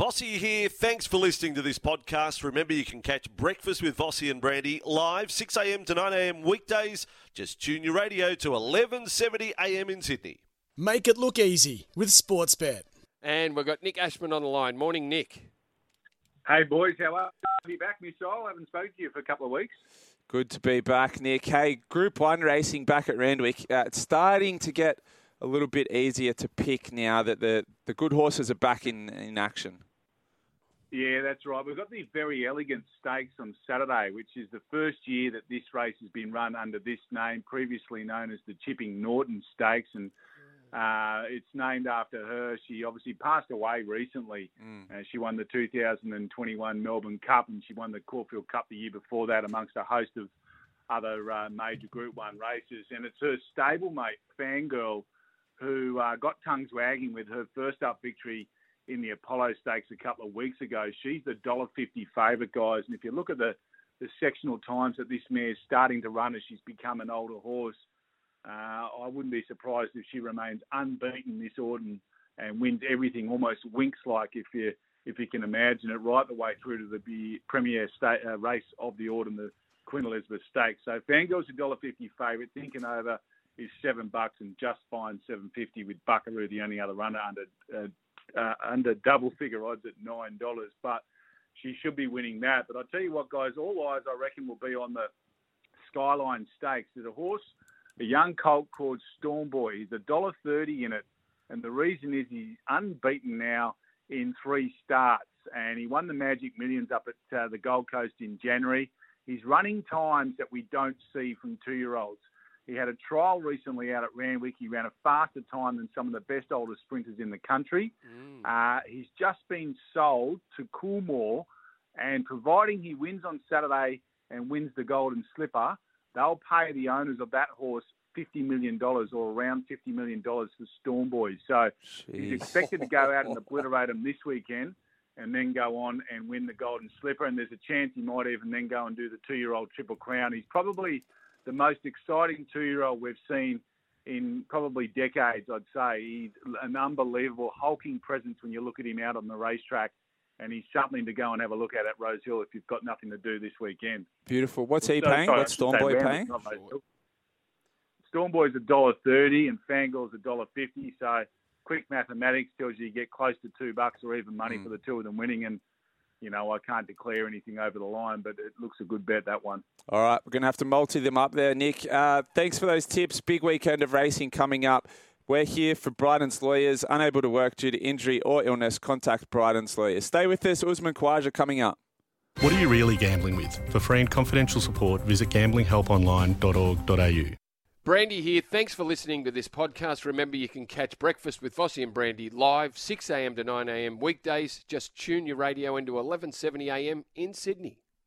Vossi here. Thanks for listening to this podcast. Remember, you can catch Breakfast with Vossi and Brandy live 6 a.m. to 9 a.m. weekdays. Just tune your radio to 11:70 a.m. in Sydney. Make it look easy with Sportsbet. And we've got Nic Ashman on the line. Morning, Nic. Hey boys, how are you? Back, Michelle. I haven't spoken to you for a couple of weeks. Good to be back, Nic. Hey, Group One racing back at Randwick. Uh, it's starting to get a little bit easier to pick now that the, the good horses are back in, in action. Yeah, that's right. We've got the Verry Elleegant stakes on Saturday, which is the first year that this race has been run under this name, previously known as the Chipping Norton Stakes, and uh, it's named after her. She obviously passed away recently. Mm. Uh, she won the 2021 Melbourne Cup, and she won the Caulfield Cup the year before that, amongst a host of other uh, major Group One races. And it's her stablemate, Fangirl, who uh, got tongues wagging with her first up victory in the Apollo Stakes a couple of weeks ago. She's the $1.50 favourite, guys. And if you look at the, the sectional times that this mare's starting to run as she's become an older horse, uh, I wouldn't be surprised if she remains unbeaten this autumn and wins everything almost Winx like if you if you can imagine it right the way through to the premier state, uh, race of the autumn, the Queen Elizabeth Stakes. So Fangirl's a dollar fifty favourite. Think It Over is seven bucks and just fine seven fifty with Buckaroo, the only other runner under uh, uh, under double figure odds at nine dollars. But she should be winning that. But I tell you what, guys, all eyes I reckon will be on the Skyline Stakes. There's a horse, a young colt called Storm Boy. He's a dollar thirty in it, and the reason is he's unbeaten now in three starts, and he won the Magic Millions up at uh, the Gold Coast in January. He's running times that we don't see from two-year-olds. He had a trial recently out at Randwick. He ran a faster time than some of the best older sprinters in the country. Mm. Uh, he's just been sold to Coolmore, and providing he wins on Saturday and wins the Golden Slipper, they'll pay the owners of that horse $50 million or around $50 million for Storm Boys. So Jeez. he's expected to go out and obliterate them this weekend and then go on and win the Golden Slipper. And there's a chance he might even then go and do the two year old Triple Crown. He's probably the most exciting two-year-old we've seen in probably decades, I'd say. He's an unbelievable hulking presence when you look at him out on the racetrack. And he's something to go and have a look at at Rose Hill if you've got nothing to do this weekend. Beautiful. What's he so, paying? Sorry, What's Storm Boy paying? Storm Boy's a dollar thirty and Fangirl's a dollar fifty. So quick mathematics tells you you get close to two bucks or even money mm. for the two of them winning. And you know, I can't declare anything over the line, but it looks a good bet, that one. All right, we're going to have to multi them up there, Nic. Uh, thanks for those tips. Big weekend of racing coming up. We're here for Bryden's lawyers. Unable to work due to injury or illness, contact Bryden's lawyers. Stay with us. Usman Khawaja coming up. What are you really gambling with? For free and confidential support, visit gamblinghelponline.org.au. Brandy here. Thanks for listening to this podcast. Remember, you can catch Breakfast with Vossi and Brandy live 6 a.m. to 9 a.m. weekdays. Just tune your radio into 11:70 a.m. in Sydney.